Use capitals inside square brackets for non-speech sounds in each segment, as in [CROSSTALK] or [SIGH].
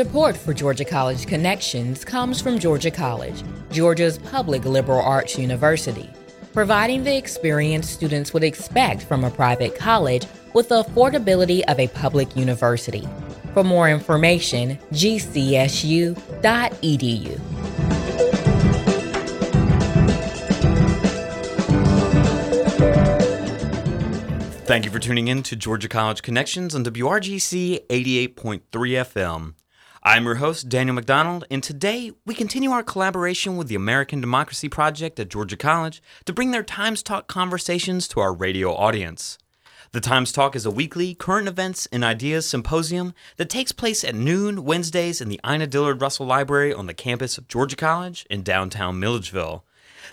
Support for Georgia College Connections comes from Georgia College, Georgia's public liberal arts university, providing the experience students would expect from a private college with the affordability of a public university. For more information, gcsu.edu. Thank you for tuning in to Georgia College Connections on WRGC 88.3 FM. I'm your host, Daniel McDonald, and today we continue our collaboration with the American Democracy Project at Georgia College to bring their Times Talk conversations to our radio audience. The Times Talk is a weekly current events and ideas symposium that takes place at noon Wednesdays in the Ina Dillard Russell Library on the campus of Georgia College in downtown Milledgeville.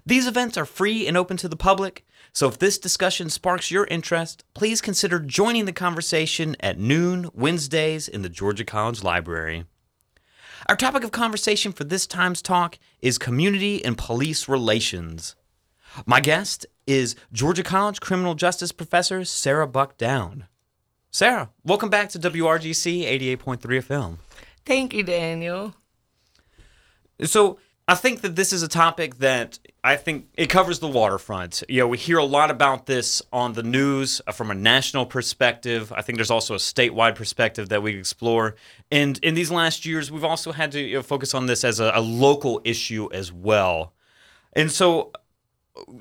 These events are free and open to the public, so if this discussion sparks your interest, please consider joining the conversation at noon Wednesdays in the Georgia College Library. Our topic of conversation for this time's talk is community and police relations. My guest is Georgia College criminal justice professor Sara Buck Doude. Sara, welcome back to WRGC 88.3 FM. Thank you, Daniel. So, I think that this is a topic that I think it covers the waterfront. You know, we hear a lot about this on the news uh, from a national perspective. I think there's also a statewide perspective that we explore. And in these last years, we've also had to you know, focus on this as a, a local issue as well. And so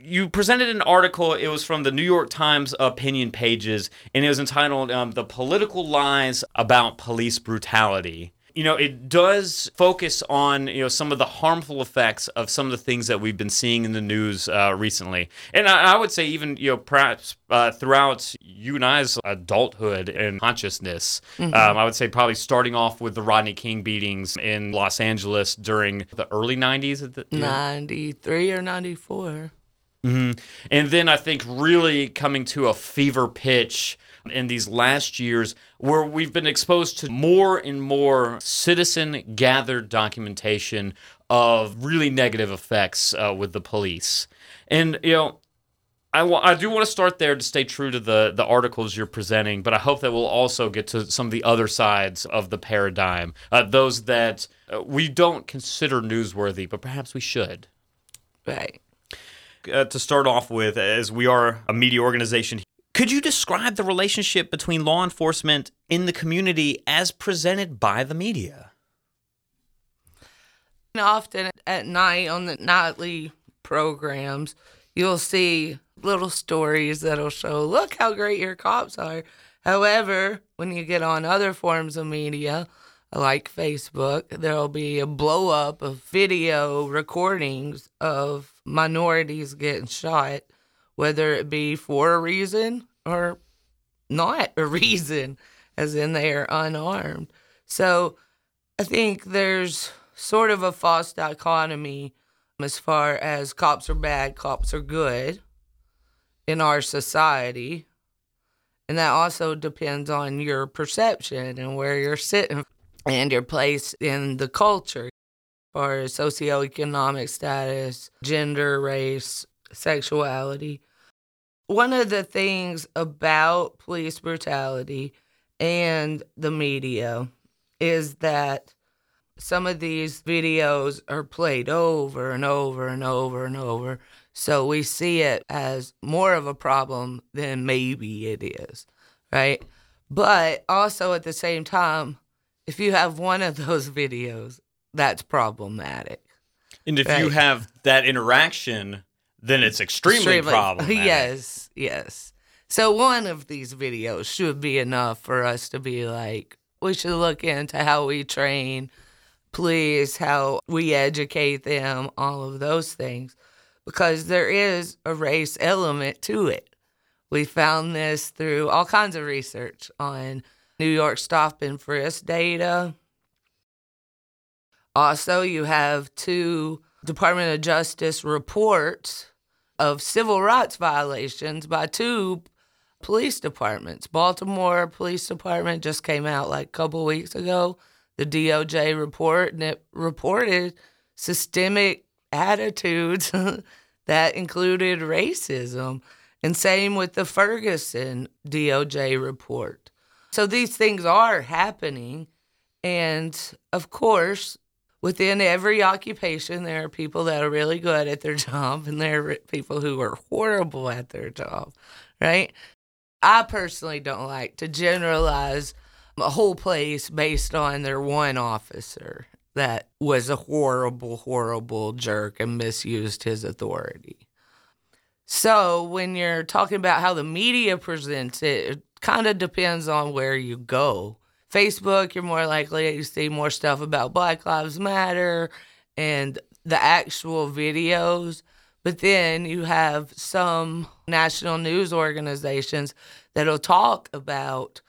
you presented an article. It was from the New York Times opinion pages, and it was entitled um, "The Political Lies About Police Brutality." You know, it does focus on you know some of the harmful effects of some of the things that we've been seeing in the news uh, recently, and I, I, would say even you know perhaps uh, throughout you and I's adulthood and consciousness, mm-hmm. um, I would say probably starting off with the Rodney King beatings in Los Angeles during the early '90s. Ninety three or ninety four. Mm-hmm. And then I think really coming to a fever pitch in these last years where we've been exposed to more and more citizen gathered documentation of really negative effects uh, with the police. And, you know, I, w- I do want to start there to stay true to the, the articles you're presenting, but I hope that we'll also get to some of the other sides of the paradigm, uh, those that uh, we don't consider newsworthy, but perhaps we should. Right. Uh, to start off with, as we are a media organization could you describe the relationship between law enforcement in the community as presented by the media? Often at night on the nightly programs, you'll see little stories that'll show, look how great your cops are. However, when you get on other forms of media, like Facebook, there'll be a blow up of video recordings of minorities getting shot whether it be for a reason or not a [LAUGHS] reason, as in they are unarmed. So I think there's sort of a false dichotomy as far as cops are bad, cops are good in our society. And that also depends on your perception and where you're sitting and your place in the culture, as socioeconomic status, gender, race, sexuality one of the things about police brutality and the media is that some of these videos are played over and over and over and over. So we see it as more of a problem than maybe it is, right? But also at the same time, if you have one of those [LAUGHS] videos, that's problematic. And if right? you have that interaction then it's extremely, extremely [LAUGHS] problematic. Yes, yes. So one of these videos should be enough for us to be like, we should look into how we train police, how we educate them, all of those things, because there is a race element to it. We found this through all kinds of research on New York stop and frisk data. Also, you have two Department of Justice reports of civil rights violations by two police departments. Baltimore Police Department just came out like a couple weeks ago, the DOJ report, and it reported systemic attitudes [LAUGHS] that included racism. And same with the Ferguson DOJ report. So these things are happening. And of course, within every occupation, there are people that are really good at their [LAUGHS] job and there are people who are horrible at their job, right? I personally don't like to generalize a whole place based on their one officer that was a horrible, horrible jerk and misused his authority. So when you're talking about how the media presents it, it kind of depends on where you go. Facebook, you're more likely to see more stuff about Black Lives Matter and the actual videos. But then you have some national news organizations that'll talk about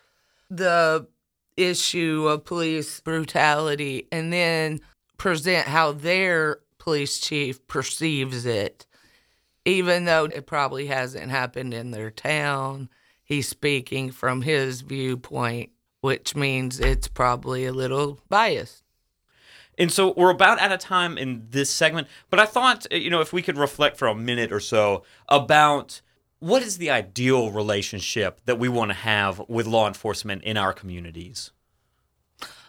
the issue of police brutality and then present how their police chief perceives it even though it probably hasn't happened in their town. He's speaking from his viewpoint, which means it's probably a little biased. And so we're about out of time in this segment, but I thought, uh, you know, if we could reflect for a minute or so about what is the ideal relationship that we want to have with law enforcement in our communities?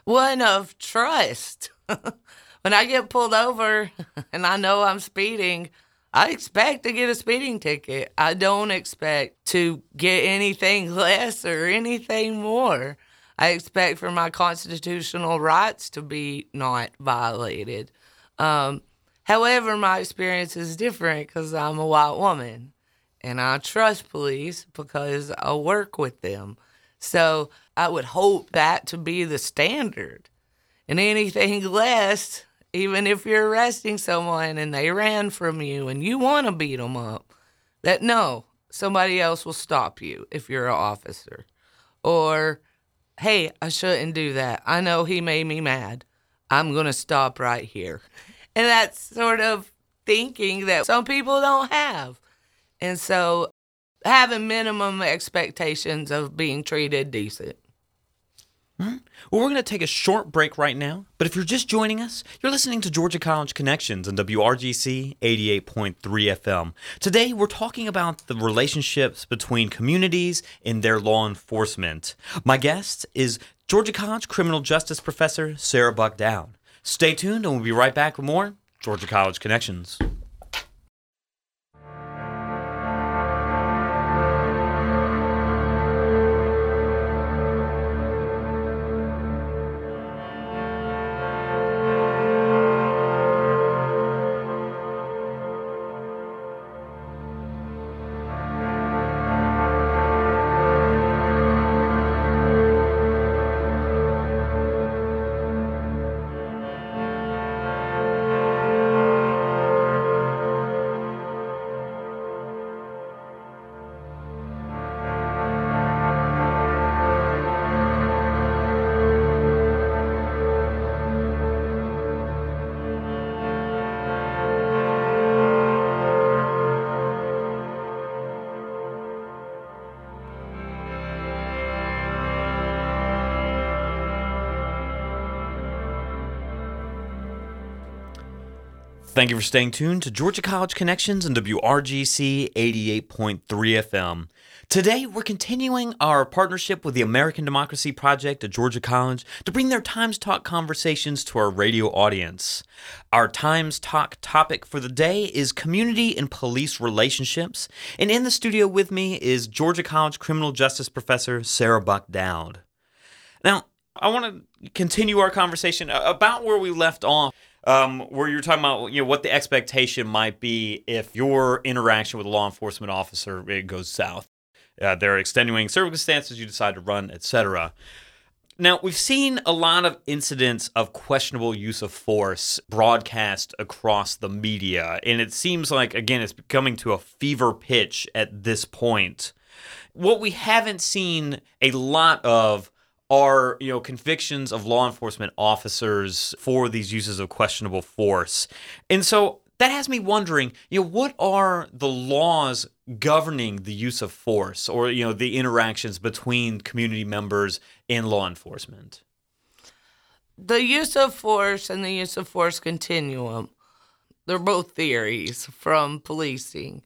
One of trust. [LAUGHS] when I get pulled over [LAUGHS] and I know I'm speeding, I expect to get a speeding ticket. I don't expect to get anything [LAUGHS] less or anything more. I expect for my constitutional rights to be not violated. Um, however, my experience is different because I'm a white woman and I trust police because I work with them. So I would hope that to be the standard. And anything [LAUGHS] less even if you're arresting someone and they ran from you and you want to beat them up, that no, somebody else will stop you if you're an officer. Or, hey, I shouldn't do that. I know he made me mad. I'm going to stop right here. And that's sort of thinking that some people don't have. And so having minimum expectations of being treated decent. Well, we're going to take a short break right now. But if you're just joining us, you're listening to Georgia College Connections on WRGC 88.3 FM. Today, we're talking about the relationships between communities and their law enforcement. My guest is Georgia College criminal justice professor Sara Buck Doude. Stay tuned, and we'll be right back with more Georgia College Connections. Thank you for staying tuned to Georgia College Connections and WRGC 88.3 FM. Today, we're continuing our partnership with the American Democracy Project at Georgia College to bring their Times Talk conversations to our radio audience. Our Times Talk topic for the day is community and police relationships. And in the studio with me is Georgia College criminal justice professor Sara Buck Doude. Now, I want to continue our conversation about where we left off um, where you're talking about you know what the expectation might be if your interaction with a law enforcement officer it goes south. Uh, there are extenuating circumstances you decide to run, etc. Now, we've seen a lot of incidents of questionable use of force broadcast across the media, and it seems like, again, it's coming to a fever pitch at this point. What we haven't seen a lot of are you know convictions of law enforcement officers for these uses of questionable force. And so that has me wondering you know what are the laws governing the use of force or you know the interactions between community members and law enforcement? The use of force and the use of force continuum they're both theories from policing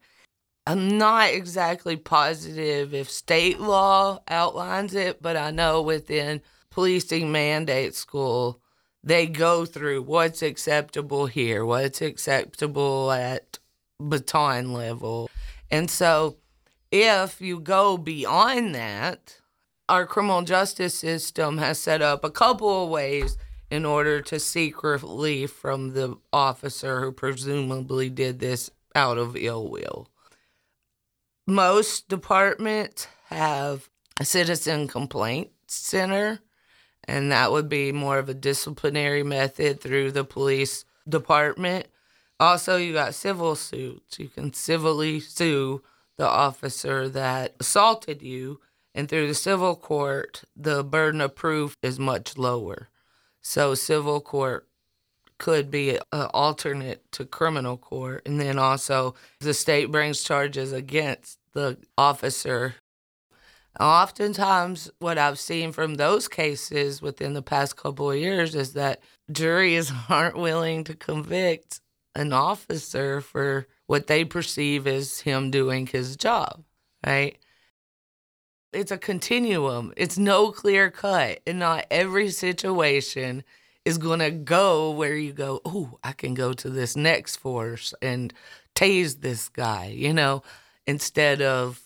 I'm not exactly positive if state law outlines it, but I know within policing mandate school, they go through what's acceptable here, what's acceptable at baton level. And so if you go beyond that, our criminal justice system has set up a couple of ways in order to seek relief from the officer who presumably did this out of ill will. Most departments have a citizen complaint center, and that would be more of a disciplinary method through the police department. Also, you got civil suits. You can civilly sue the officer that assaulted you, and through the civil court, the burden of proof is much lower. So, civil court could be an alternate to criminal court. And then also, the state brings charges against the officer. Oftentimes, what I've seen from those cases within the past couple of years is that juries [LAUGHS] aren't willing to convict an officer for what they perceive as him doing his job, right? It's a continuum. It's no clear cut. And not every situation is going to go where you go, oh, I can go to this next force and tase this guy, you know, instead of,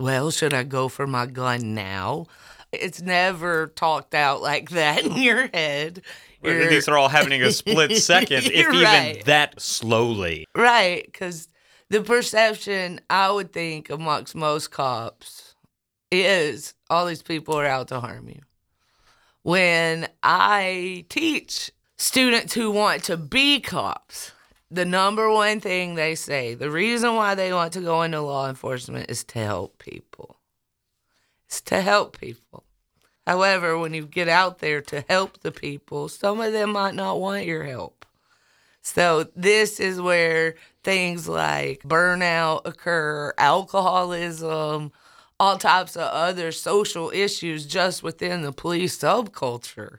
well, should I go for my gun now? It's never talked out like that in your head. You're, These are all happening a split [LAUGHS] second, if even that slowly. Right, because the perception I would think amongst most cops is all these people are out to harm you. When I teach students who want to be cops, the number one thing they say, the reason why they want to go into law enforcement is to help people. It's to help people. However, when you get out there to help the people, some of them might not want your help. So, this is where things like burnout occur, alcoholism, all types of other social issues just within the police subculture.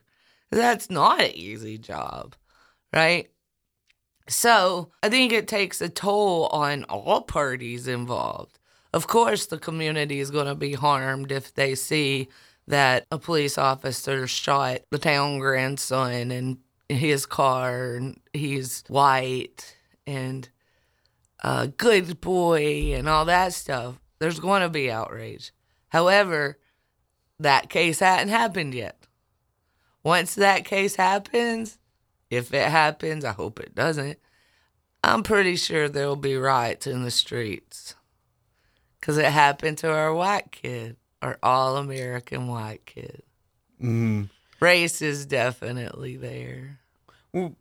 That's not an easy job, right? So, I think it takes a toll on all parties involved. Of course, the community is going to be harmed if they see that a police officer shot the town grandson in his car and he's white and a good boy and all that stuff. There's going to be outrage. However, that case hadn't happened yet. Once that case happens, if it happens, I hope it doesn't. I'm pretty sure there'll be riots in the streets. Because it happened to our white kid our all American white kid. Mm. Race is definitely there. Well,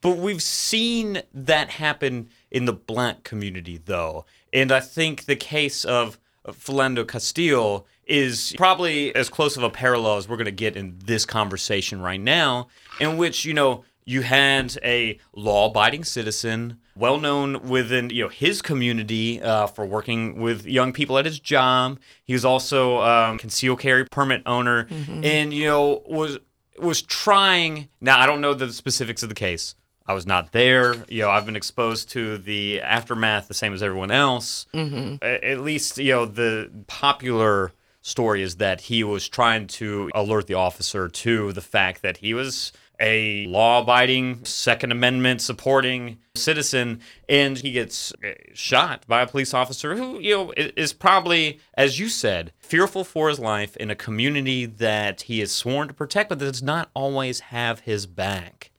but we've seen that happen in the black community, though. And I think the case of Philando Castile is probably as close of a parallel as we're going to get in this conversation right now, in which, you know, you had a law-abiding citizen, well known within you know his community uh, for working with young people at his job. He was also um, concealed carry permit owner, mm-hmm. and you know was was trying. Now I don't know the specifics of the case. I was not there. You know, I've been exposed to the aftermath the same as everyone else. Mm-hmm. At least, you know, the popular story is that he was trying to alert the officer to the fact that he was a law abiding, Second Amendment supporting citizen, and he gets uh, shot by a police officer who, you know, is probably, as you said, fearful for his life in a community that he is sworn to protect, but that does not always have his back.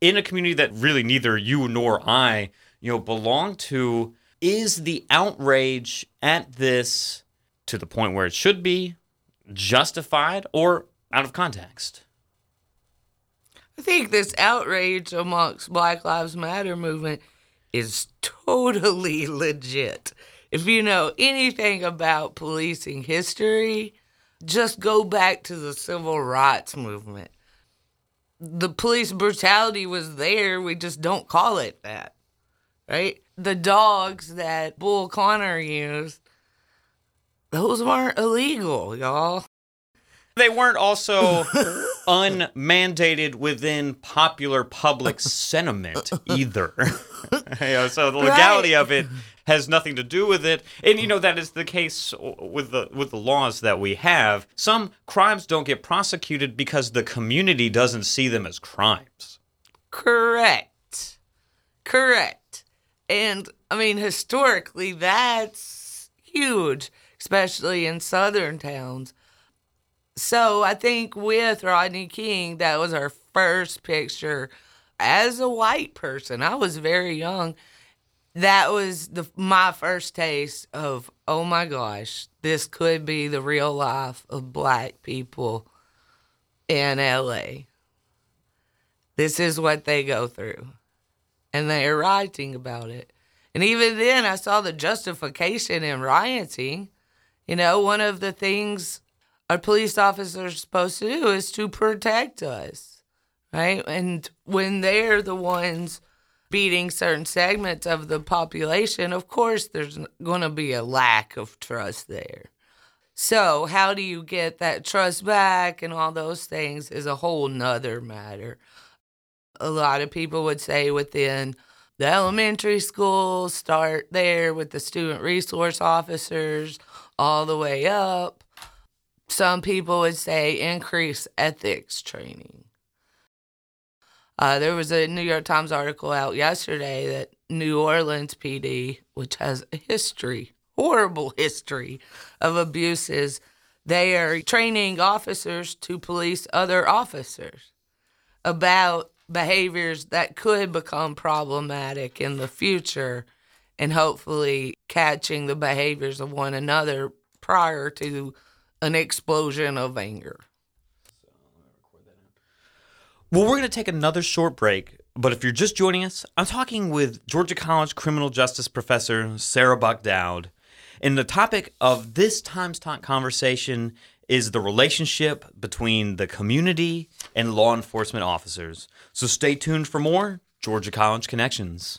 In a community that really neither you nor I, you know, belong to, is the outrage at this to the point where it should be justified or out of context? I think this outrage amongst Black Lives Matter movement is totally [LAUGHS] legit. If you know anything about policing history, just go back to the civil rights movement. The police brutality was there, we just don't call it that, right? The dogs that Bull Connor used, those weren't illegal, y'all. They weren't also [LAUGHS] unmandated within popular public [LAUGHS] sentiment either. [LAUGHS] You know, so the legality Right. of it has nothing to do with it. And you know that is the case with the with the laws that we have. Some crimes don't get prosecuted because the community doesn't see them as crimes. Correct. Correct. And I mean, historically, that's huge, especially in southern towns. So I think with Rodney King, that was our first picture as a white person. I was very young. That was the my first taste of oh my gosh, this could be the real life of black people in LA. This is what they go through. And they're writing about it. And even then, I saw the justification in rioting. You know, one of the things a police officer is supposed to do is to protect us, right? And when they're the ones beating certain segments of the population, of course, there's going to be a lack of trust there. So, how do you get that trust back and all those things is a whole nother matter. A lot of people would say within the elementary schools, start there with the student resource officers all the way up. Some people would say increase ethics training. Uh, there was a New York Times article out yesterday that New Orleans PD, which has a history, horrible history of abuses, they are training officers to police other officers about behaviors that could become problematic in the future and hopefully catching the behaviors of one another prior to an explosion of anger. Well, we're going to take another short break, but if you're just joining us, I'm talking with Georgia College criminal justice professor Sara Buck Doude. And the topic of this Times Talk conversation is the relationship between the community and law enforcement officers. So stay tuned for more Georgia College Connections.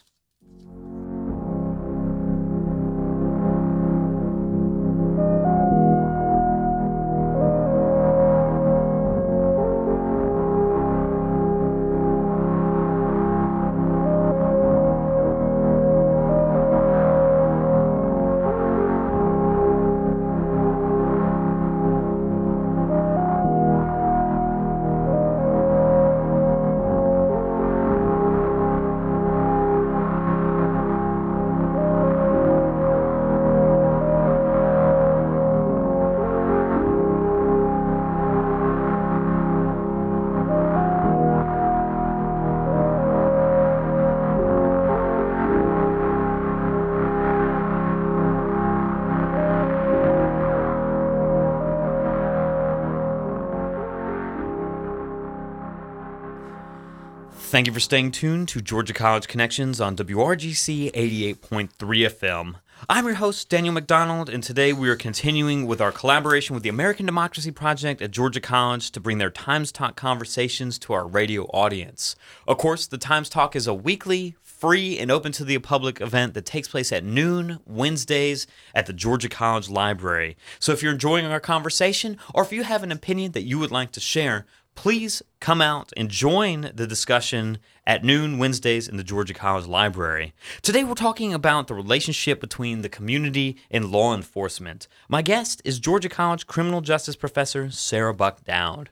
Thank you for staying tuned to Georgia College Connections on WRGC 88.3 FM. I'm your host, Daniel McDonald, and today we are continuing with our collaboration with the American Democracy Project at Georgia College to bring their Times Talk conversations to our radio audience. Of course, the Times Talk is a weekly, free, and open to the public event that takes place at noon Wednesdays at the Georgia College Library. So if you're enjoying our conversation, or if you have an opinion that you would like to share, please come out and join the discussion at noon Wednesdays in the Georgia College Library. Today we're talking about the relationship between the community and law enforcement. My guest is Georgia College criminal justice professor Sara Buck Doude.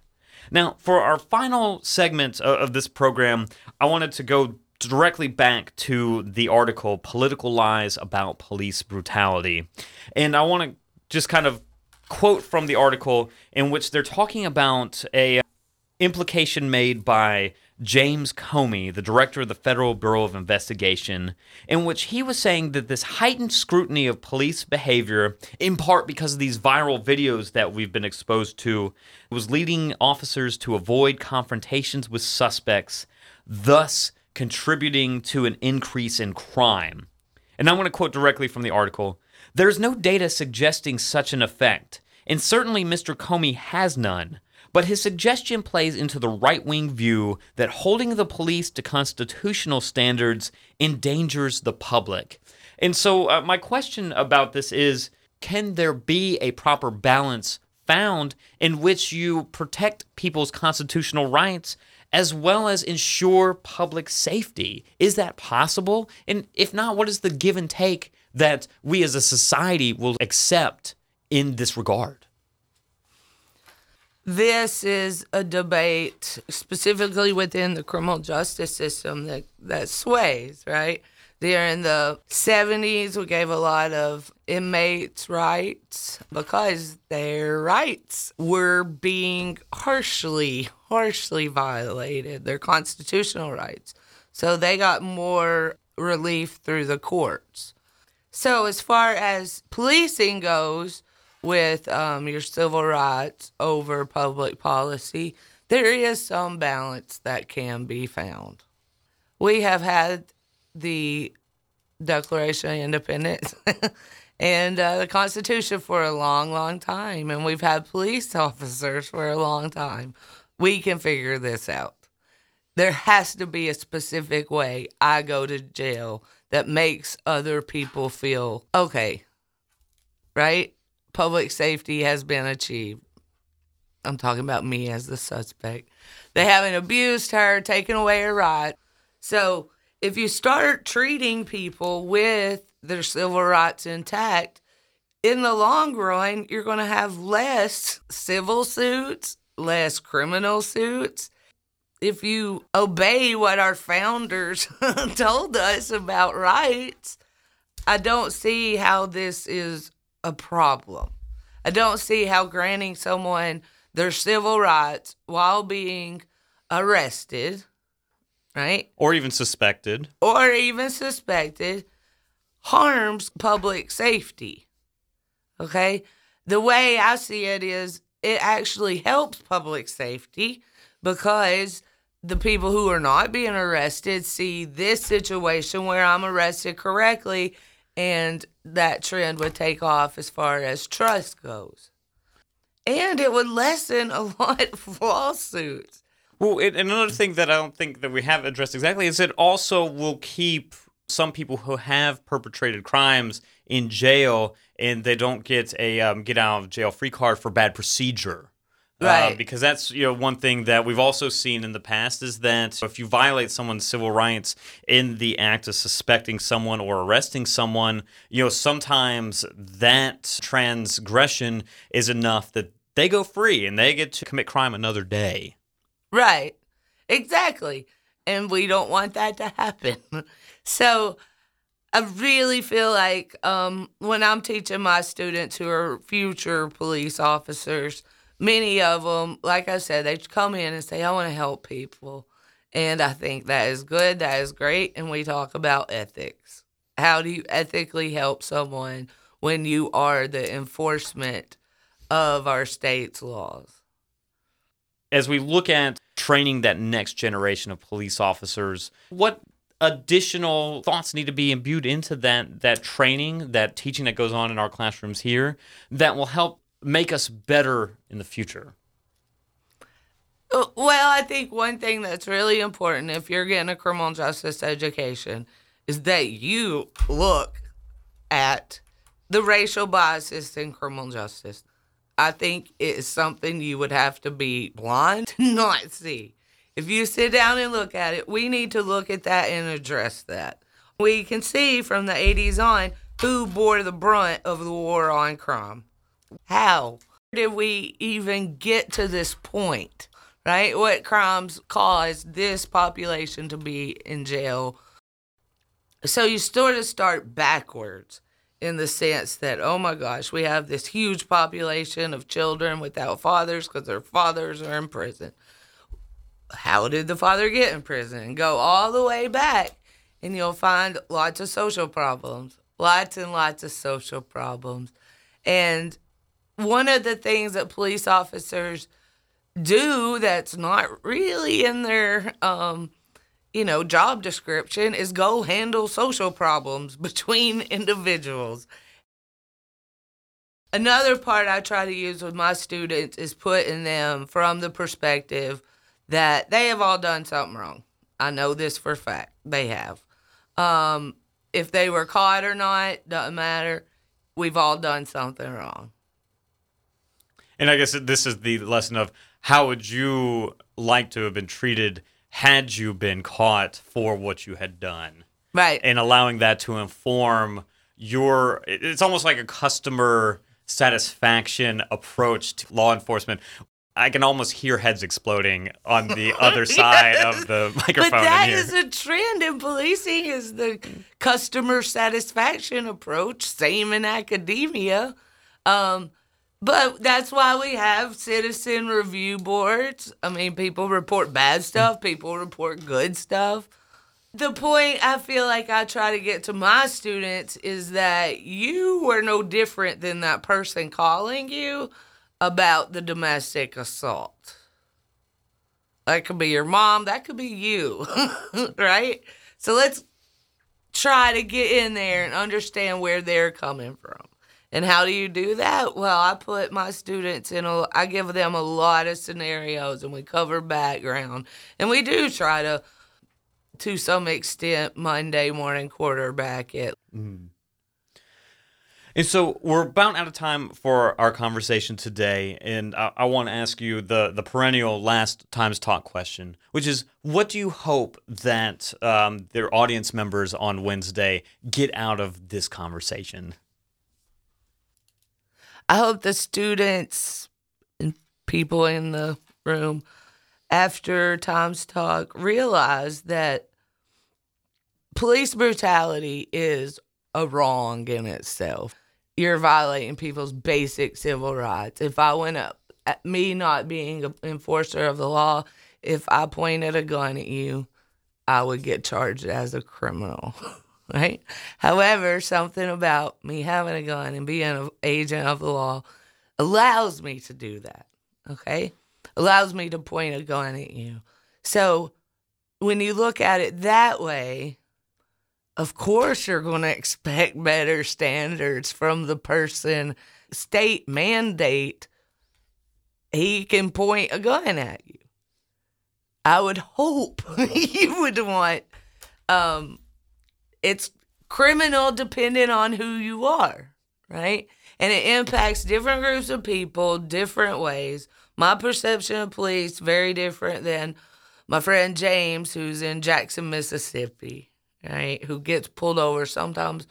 Now, for our final segment of this program, I wanted to go directly back to the article Political Lies About Police Brutality. And I want to just kind of quote from the article in which they're talking about a implication made by James Comey, the director of the Federal Bureau of Investigation, in which he was saying that this heightened scrutiny of police behavior, in part because of these viral videos that we've been exposed to, was leading officers to avoid confrontations with suspects, thus contributing to an increase in crime. And I want to quote directly from the article There is no data suggesting such an effect, and certainly Mr. Comey has none. But his suggestion plays into the right wing view that holding the police to constitutional standards endangers the public. And so, uh, my question about this is can there be a proper balance found in which you protect people's constitutional rights as well as ensure public safety. Is that possible? And if not, what is the give and take that we as a society will accept in this regard? This is a debate specifically within the criminal justice system that, that sways, right? There in the 70s, we gave a lot of inmates rights because their rights were being harshly, harshly violated, their constitutional rights. So they got more relief through the courts. So, as far as policing goes, with um, your civil rights over public policy, there is some balance that can be found. We have had the Declaration of Independence [LAUGHS] and uh, the Constitution for a long, long time, and we've had police [LAUGHS] officers for a long time. We can figure this out. There has to be a specific way I go to jail that makes other people feel okay, right? Public safety has been achieved. I'm talking about me as the suspect. They haven't abused her, taken away her right. So if you start treating people with their civil rights intact, in the long run, you're going to have less civil suits, less criminal suits. If you obey what our founders [LAUGHS] told us about rights, I don't see how this is a problem. I don't see how granting someone their civil rights while being arrested right? Or even suspected. Or even suspected harms public safety. Okay? The way I see it is it actually helps public safety because the people who are not being arrested see this situation where I'm arrested correctly and that trend would take off as far as trust goes. And it would lessen a [LAUGHS] lot of lawsuits. Well, it, another thing that I don't think that we have addressed exactly is it also will keep some people who have perpetrated crimes in jail and they don't get a um, get out of jail free card for bad procedure. Uh, right. Uh, because that's you know one thing that we've also seen in the past is that if you violate someone's civil rights in the act of suspecting someone or arresting someone, you know sometimes that transgression is enough that they go free and they get to commit crime another day. Right. Exactly. And we don't want that to happen. [LAUGHS] so I really feel like um, when I'm teaching my students who are future police officers, many of them, like I said, they come in and say, I want to help people. And I think that is good. That is great. And we talk about ethics. How do you ethically help someone when you are the enforcement of our state's laws? As we look at training that next generation of police officers. What additional thoughts need to be imbued into that that training, that teaching that goes on in our classrooms here that will help make us better in the future? Uh, well, I think one thing that's really important if you're getting a criminal justice education is that you look at the racial biases in criminal justice. I think it's something you would have to be blind [LAUGHS] to not see. If you sit down and look at it, we need to look at that and address that. We can see from the 80s on who bore the brunt of the war on crime. How did we even get to this point? Right? What crimes caused this population to be in jail? So you sort of start backwards in the sense that, oh my gosh, we have this huge population of children without fathers because their fathers are in prison. How did the father get in prison? Go all the way back, and you'll find lots of social problems, lots and lots of social problems. And one of the things that police officers do that's not really in their um, you know, job description is go handle social problems [LAUGHS] between individuals. Another part I try to use with my students is putting them from the perspective that they have all done something wrong. I know this for fact. They have. Um, if they were caught or not, doesn't matter. We've all done something wrong. And I guess this is the lesson of how would you like to have been treated had you been caught for what you had done? Right. And allowing that to inform your, it's almost like a customer satisfaction approach to law enforcement. I can almost hear heads exploding on the [LAUGHS] other side of the [LAUGHS] microphone. But that is a trend in policing is the customer satisfaction approach, same in academia. Um, but that's why we have citizen review boards. I mean, people report bad stuff, people report good stuff. The point I feel like I try to get to my students is that you were no different than that person calling you about the domestic assault. That could be your mom, that could be you, [LAUGHS] right? So let's try to get in there and understand where they're coming from. And how do you do that? Well, I put my students in a, I give them a lot of scenarios and we cover background. And we do try to, to some extent, Monday morning quarterback it. Mm. And so we're about out of time for our conversation today, and I, I want to ask you the the perennial last times talk question, which is, what do you hope that um, their audience members on Wednesday get out of this conversation? I hope the students and people in the room after Times talk realize that police brutality is a wrong in itself. You're violating people's basic civil rights. If I went up, at me not being an enforcer of the law, if I pointed a gun at you, I would get charged as a criminal, [LAUGHS] right? However, something about me having a gun and being an agent of the law allows me to do that, okay? Allows me to point a gun at you. So when you look at it that way, of course you're going to expect better standards from the person. State mandate, he can point a gun at you. I would hope [LAUGHS] you would want. Um, it's criminal depending on who you are, right? And it impacts different groups of people different ways. My perception of police very different than my friend James, who's in Jackson, Mississippi, right? Who gets pulled over sometimes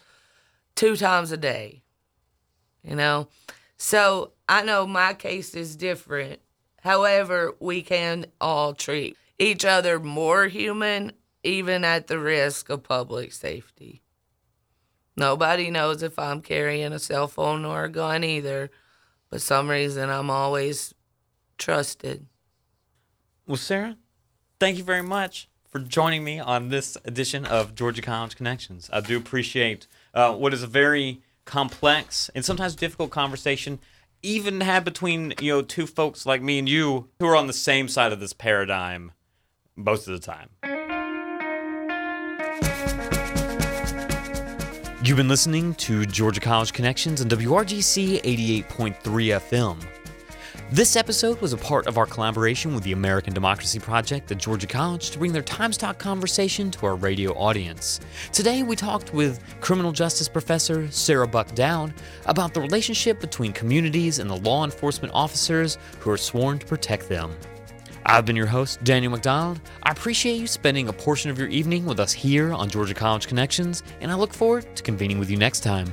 two times a day, you know? So I know my case is different. However, we can all treat each other more human, even at the risk of public safety. Nobody knows if I'm carrying a cell phone or a gun either, but some reason I'm always trusted. Well, Sara, thank you very much for joining me on this edition of Georgia College Connections. I do appreciate uh, what is a very complex and sometimes difficult conversation, even had between you know two folks like me and you who are on the same side of this paradigm most of the time. You've been listening to Georgia College Connections on WRGC 88.3 FM. This episode was a part of our collaboration with the American Democracy Project at Georgia College to bring their Times Talk conversation to our radio audience. Today, we talked with criminal justice professor Sara Buck Doude about the relationship between communities and the law enforcement officers who are sworn to protect them. I've been your host, Daniel McDonald. I appreciate you spending a portion of your evening with us here on Georgia College Connections, and I look forward to convening with you next time.